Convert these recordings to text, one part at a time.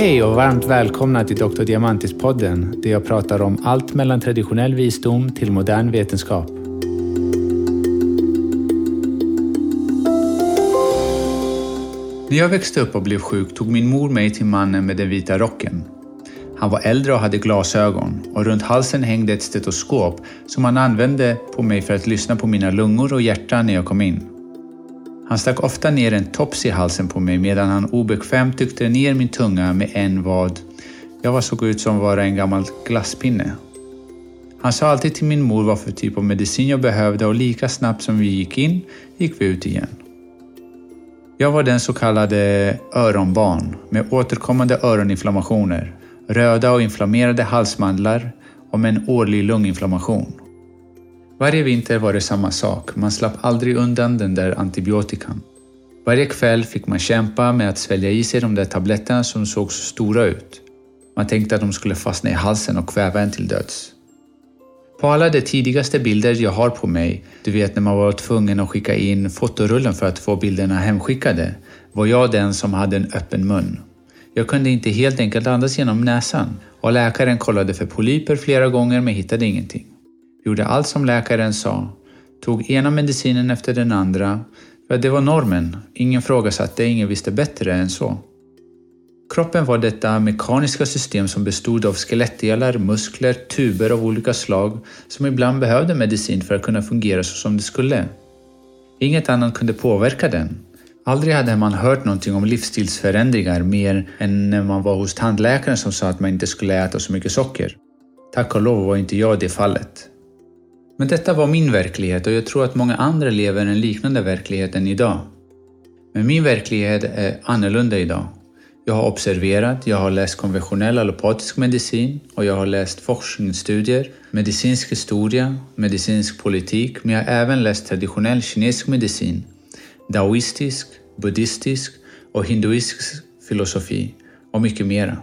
Hej och varmt välkomna till Dr. Diamantis-podden där jag pratar om allt mellan traditionell visdom till modern vetenskap. När jag växte upp och blev sjuk tog min mor mig till mannen med den vita rocken. Han var äldre och hade glasögon och runt halsen hängde ett stetoskop som han använde på mig för att lyssna på mina lungor och hjärta när jag kom in. Han stack ofta ner en tops i halsen på mig medan han obekvämt tryckte ner min tunga med en vad jag var såg ut som vara en gammal glasspinne. Han sa alltid till min mor vad för typ av medicin jag behövde och lika snabbt som vi gick in gick vi ut igen. Jag var den så kallade öronbarn med återkommande öroninflammationer, röda och inflammerade halsmandlar och med en årlig lunginflammation. Varje vinter var det samma sak, man slapp aldrig undan den där antibiotikan. Varje kväll fick man kämpa med att svälja i sig de där tabletterna som såg så stora ut. Man tänkte att de skulle fastna i halsen och kväva en till döds. På alla de tidigaste bilder jag har på mig, du vet när man var tvungen att skicka in fotorullen för att få bilderna hemskickade, var jag den som hade en öppen mun. Jag kunde inte helt enkelt andas genom näsan och läkaren kollade för polyper flera gånger men hittade ingenting. Gjorde allt som läkaren sa, tog ena medicinen efter den andra, för det var normen. Ingen frågasatte, ingen visste bättre än så. Kroppen var detta mekaniska system som bestod av skelettdelar, muskler, tuber av olika slag som ibland behövde medicin för att kunna fungera så som det skulle. Inget annat kunde påverka den. Aldrig hade man hört någonting om livsstilsförändringar mer än när man var hos tandläkaren som sa att man inte skulle äta så mycket socker. Tack och lov var inte jag det fallet. Men detta var min verklighet och jag tror att många andra lever en liknande verklighet än idag. Men min verklighet är annorlunda idag. Jag har observerat, jag har läst konventionell allopatisk medicin och jag har läst forskningsstudier, medicinsk historia, medicinsk politik, men jag har även läst traditionell kinesisk medicin, daoistisk, buddhistisk och hinduistisk filosofi och mycket mera.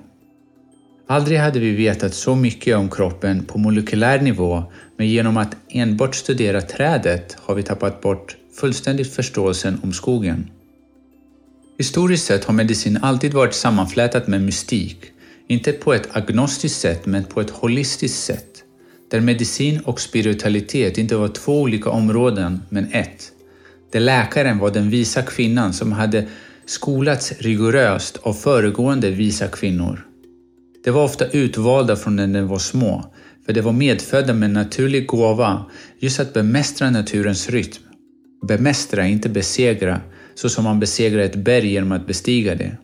Aldrig hade vi vetat så mycket om kroppen på molekylär nivå, men genom att enbart studera trädet har vi tappat bort fullständigt förståelsen om skogen. Historiskt sett har medicin alltid varit sammanflätat med mystik, inte på ett agnostiskt sätt men på ett holistiskt sätt, där medicin och spiritualitet inte var två olika områden men ett. Där läkaren var den visa kvinnan som hade skolats rigoröst av föregående visa kvinnor. De var ofta utvalda från när de var små, för de var medfödda med en naturlig gåva just att bemästra naturens rytm. Bemästra, inte besegra, så som man besegrar ett berg genom att bestiga det.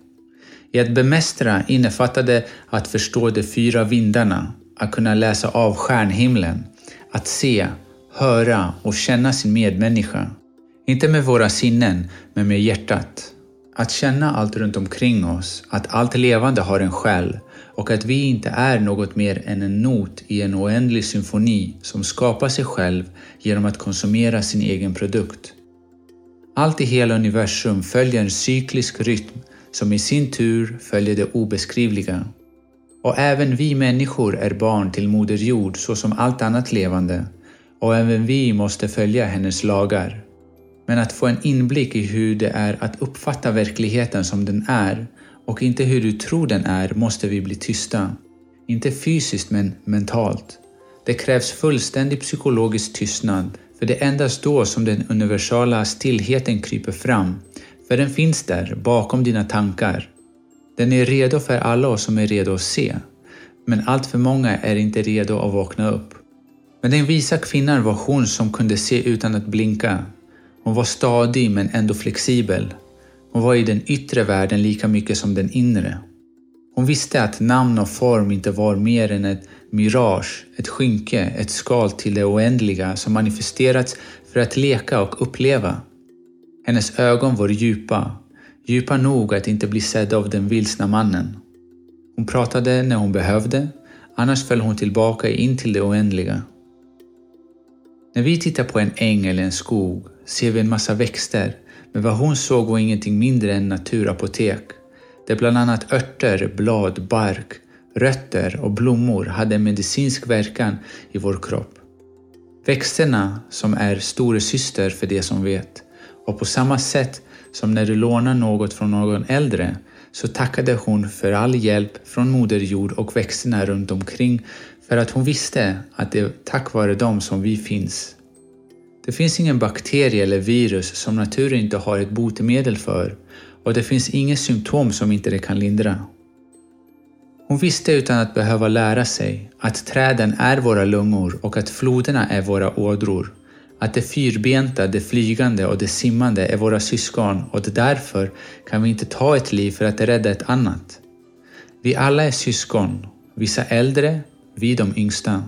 I att bemästra innefattade att förstå de fyra vindarna, att kunna läsa av stjärnhimlen, att se, höra och känna sin medmänniska. Inte med våra sinnen, men med hjärtat. Att känna allt runt omkring oss, att allt levande har en själ och att vi inte är något mer än en not i en oändlig symfoni som skapar sig själv genom att konsumera sin egen produkt. Allt i hela universum följer en cyklisk rytm som i sin tur följer det obeskrivliga. Och även vi människor är barn till Moder Jord så som allt annat levande och även vi måste följa hennes lagar. Men att få en inblick i hur det är att uppfatta verkligheten som den är och inte hur du tror den är måste vi bli tysta. Inte fysiskt men mentalt. Det krävs fullständig psykologisk tystnad för det är endast då som den universala stillheten kryper fram, för den finns där bakom dina tankar. Den är redo för alla oss som är redo att se, men allt för många är inte redo att vakna upp. Men den visa kvinnan var hon som kunde se utan att blinka. Hon var stadig men ändå flexibel. Hon var i den yttre världen lika mycket som den inre. Hon visste att namn och form inte var mer än ett mirage, ett skynke, ett skal till det oändliga som manifesterats för att leka och uppleva. Hennes ögon var djupa, djupa nog att inte bli sedd av den vilsna mannen. Hon pratade när hon behövde, annars föll hon tillbaka in till det oändliga. När vi tittar på en äng eller en skog ser vi en massa växter, men vad hon såg var ingenting mindre än naturapotek, där bland annat örter, blad, bark, rötter och blommor hade en medicinsk verkan i vår kropp. Växterna som är storasyster för det som vet och på samma sätt som när du lånar något från någon äldre så tackade hon för all hjälp från Moder Jord och växterna runt omkring för att hon visste att det är tack vare dem som vi finns. Det finns ingen bakterie eller virus som naturen inte har ett botemedel för och det finns inget symptom som inte det kan lindra. Hon visste utan att behöva lära sig att träden är våra lungor och att floderna är våra ådror. Att det fyrbenta, det flygande och det simmande är våra syskon och därför kan vi inte ta ett liv för att rädda ett annat. Vi alla är syskon, vissa äldre, vi de yngsta.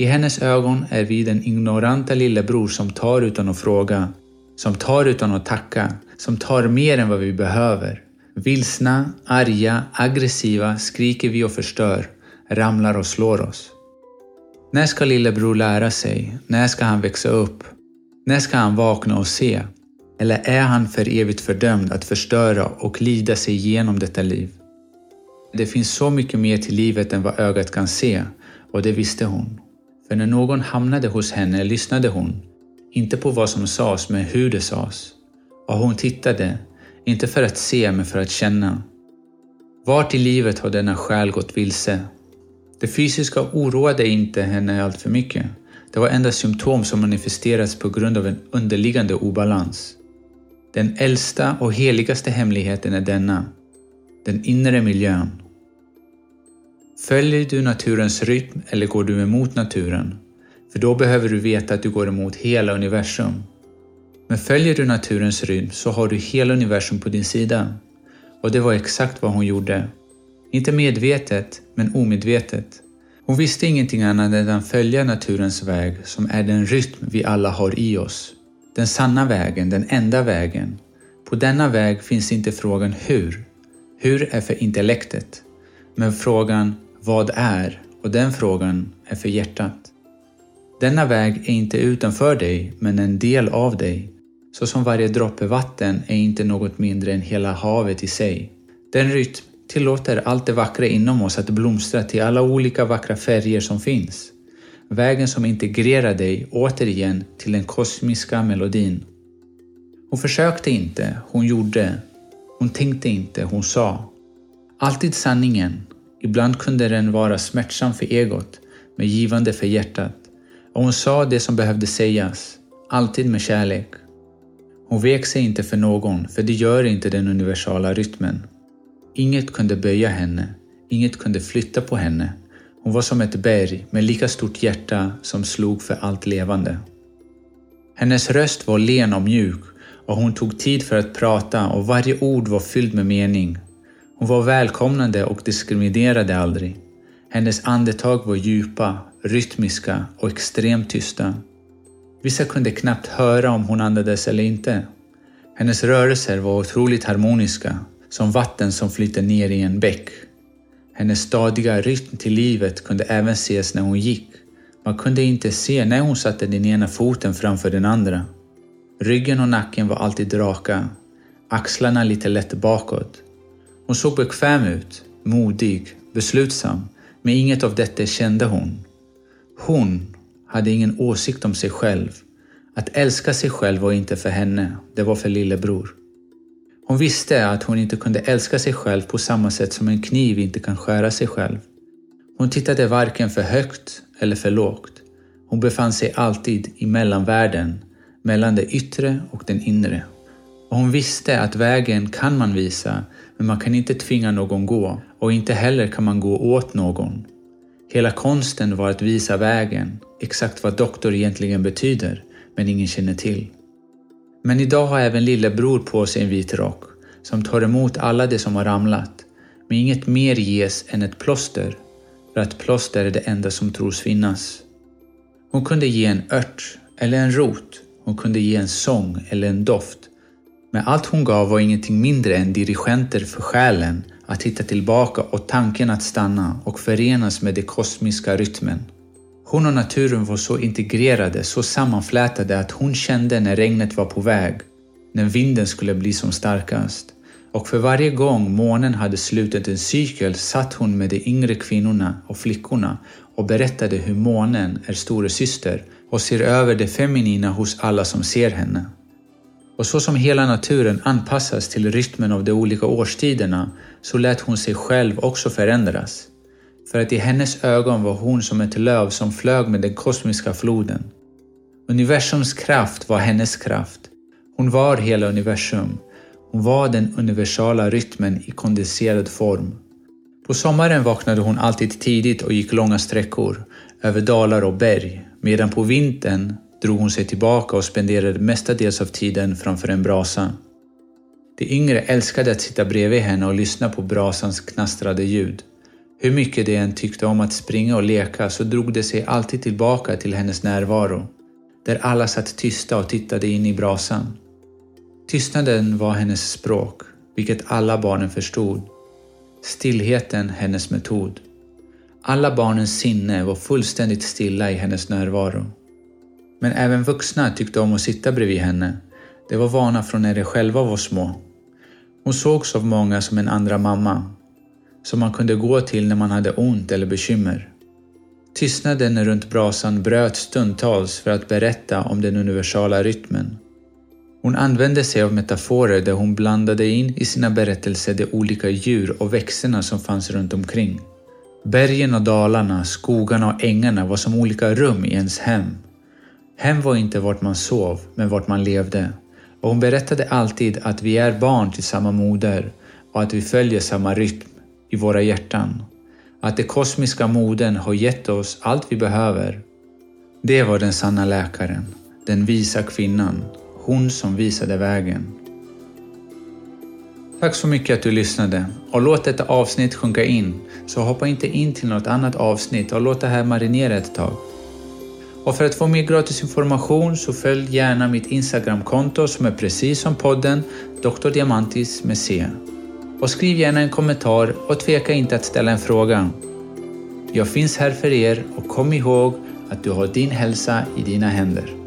I hennes ögon är vi den ignoranta lillebror som tar utan att fråga, som tar utan att tacka, som tar mer än vad vi behöver. Vilsna, arga, aggressiva skriker vi och förstör, ramlar och slår oss. När ska lillebror lära sig? När ska han växa upp? När ska han vakna och se? Eller är han för evigt fördömd att förstöra och lida sig igenom detta liv? Det finns så mycket mer till livet än vad ögat kan se och det visste hon. För när någon hamnade hos henne lyssnade hon, inte på vad som sades men hur det sades. Och hon tittade, inte för att se men för att känna. Vart i livet har denna själ gått vilse? Det fysiska oroade inte henne allt för mycket. Det var endast symptom som manifesterats på grund av en underliggande obalans. Den äldsta och heligaste hemligheten är denna, den inre miljön. Följer du naturens rytm eller går du emot naturen? För då behöver du veta att du går emot hela universum. Men följer du naturens rytm så har du hela universum på din sida. Och det var exakt vad hon gjorde. Inte medvetet, men omedvetet. Hon visste ingenting annat än att följa naturens väg som är den rytm vi alla har i oss. Den sanna vägen, den enda vägen. På denna väg finns inte frågan hur. Hur är för intellektet. Men frågan vad är och den frågan är för hjärtat. Denna väg är inte utanför dig, men en del av dig. Så som varje droppe vatten är inte något mindre än hela havet i sig. Den rytm tillåter allt det vackra inom oss att blomstra till alla olika vackra färger som finns. Vägen som integrerar dig återigen till den kosmiska melodin. Hon försökte inte, hon gjorde. Hon tänkte inte, hon sa. Alltid sanningen. Ibland kunde den vara smärtsam för egot, men givande för hjärtat. Och hon sa det som behövde sägas, alltid med kärlek. Hon vek sig inte för någon, för det gör inte den universala rytmen. Inget kunde böja henne, inget kunde flytta på henne. Hon var som ett berg med lika stort hjärta som slog för allt levande. Hennes röst var len och mjuk och hon tog tid för att prata och varje ord var fylld med mening. Hon var välkomnande och diskriminerade aldrig. Hennes andetag var djupa, rytmiska och extremt tysta. Vissa kunde knappt höra om hon andades eller inte. Hennes rörelser var otroligt harmoniska som vatten som flyter ner i en bäck. Hennes stadiga rytm till livet kunde även ses när hon gick. Man kunde inte se när hon satte den ena foten framför den andra. Ryggen och nacken var alltid raka, axlarna lite lätt bakåt. Hon såg bekväm ut, modig, beslutsam, men inget av detta kände hon. Hon hade ingen åsikt om sig själv. Att älska sig själv var inte för henne, det var för lillebror. Hon visste att hon inte kunde älska sig själv på samma sätt som en kniv inte kan skära sig själv. Hon tittade varken för högt eller för lågt. Hon befann sig alltid i mellanvärlden, mellan det yttre och den inre. Och hon visste att vägen kan man visa, men man kan inte tvinga någon gå och inte heller kan man gå åt någon. Hela konsten var att visa vägen, exakt vad doktor egentligen betyder, men ingen känner till. Men idag har även lillebror på sig en vit rock som tar emot alla de som har ramlat. Men inget mer ges än ett plåster, för att plåster är det enda som tros finnas. Hon kunde ge en ört eller en rot. Hon kunde ge en sång eller en doft. Men allt hon gav var ingenting mindre än dirigenter för själen att hitta tillbaka och tanken att stanna och förenas med den kosmiska rytmen. Hon och naturen var så integrerade, så sammanflätade att hon kände när regnet var på väg, när vinden skulle bli som starkast. Och för varje gång månen hade slutit en cykel satt hon med de yngre kvinnorna och flickorna och berättade hur månen är storasyster och ser över det feminina hos alla som ser henne. Och så som hela naturen anpassas till rytmen av de olika årstiderna så lät hon sig själv också förändras. För att i hennes ögon var hon som ett löv som flög med den kosmiska floden. Universums kraft var hennes kraft. Hon var hela universum. Hon var den universala rytmen i kondenserad form. På sommaren vaknade hon alltid tidigt och gick långa sträckor, över dalar och berg, medan på vintern drog hon sig tillbaka och spenderade mestadels av tiden framför en brasa. De yngre älskade att sitta bredvid henne och lyssna på brasans knastrade ljud. Hur mycket de än tyckte om att springa och leka så drog de sig alltid tillbaka till hennes närvaro, där alla satt tysta och tittade in i brasan. Tystnaden var hennes språk, vilket alla barnen förstod. Stillheten hennes metod. Alla barnens sinne var fullständigt stilla i hennes närvaro. Men även vuxna tyckte om att sitta bredvid henne. Det var vana från när de själva var små. Hon sågs av många som en andra mamma, som man kunde gå till när man hade ont eller bekymmer. Tystnaden runt brasan bröt stundtals för att berätta om den universala rytmen. Hon använde sig av metaforer där hon blandade in i sina berättelser de olika djur och växterna som fanns runt omkring. Bergen och dalarna, skogarna och ängarna var som olika rum i ens hem. Hem var inte vart man sov, men vart man levde. Och hon berättade alltid att vi är barn till samma moder och att vi följer samma rytm i våra hjärtan. Att den kosmiska modern har gett oss allt vi behöver. Det var den sanna läkaren, den visa kvinnan, hon som visade vägen. Tack så mycket att du lyssnade och låt detta avsnitt sjunka in, så hoppa inte in till något annat avsnitt och låt det här marinera ett tag. Och för att få mer gratis information så följ gärna mitt Instagramkonto som är precis som podden Dr. Diamantis med C. Och skriv gärna en kommentar och tveka inte att ställa en fråga. Jag finns här för er och kom ihåg att du har din hälsa i dina händer.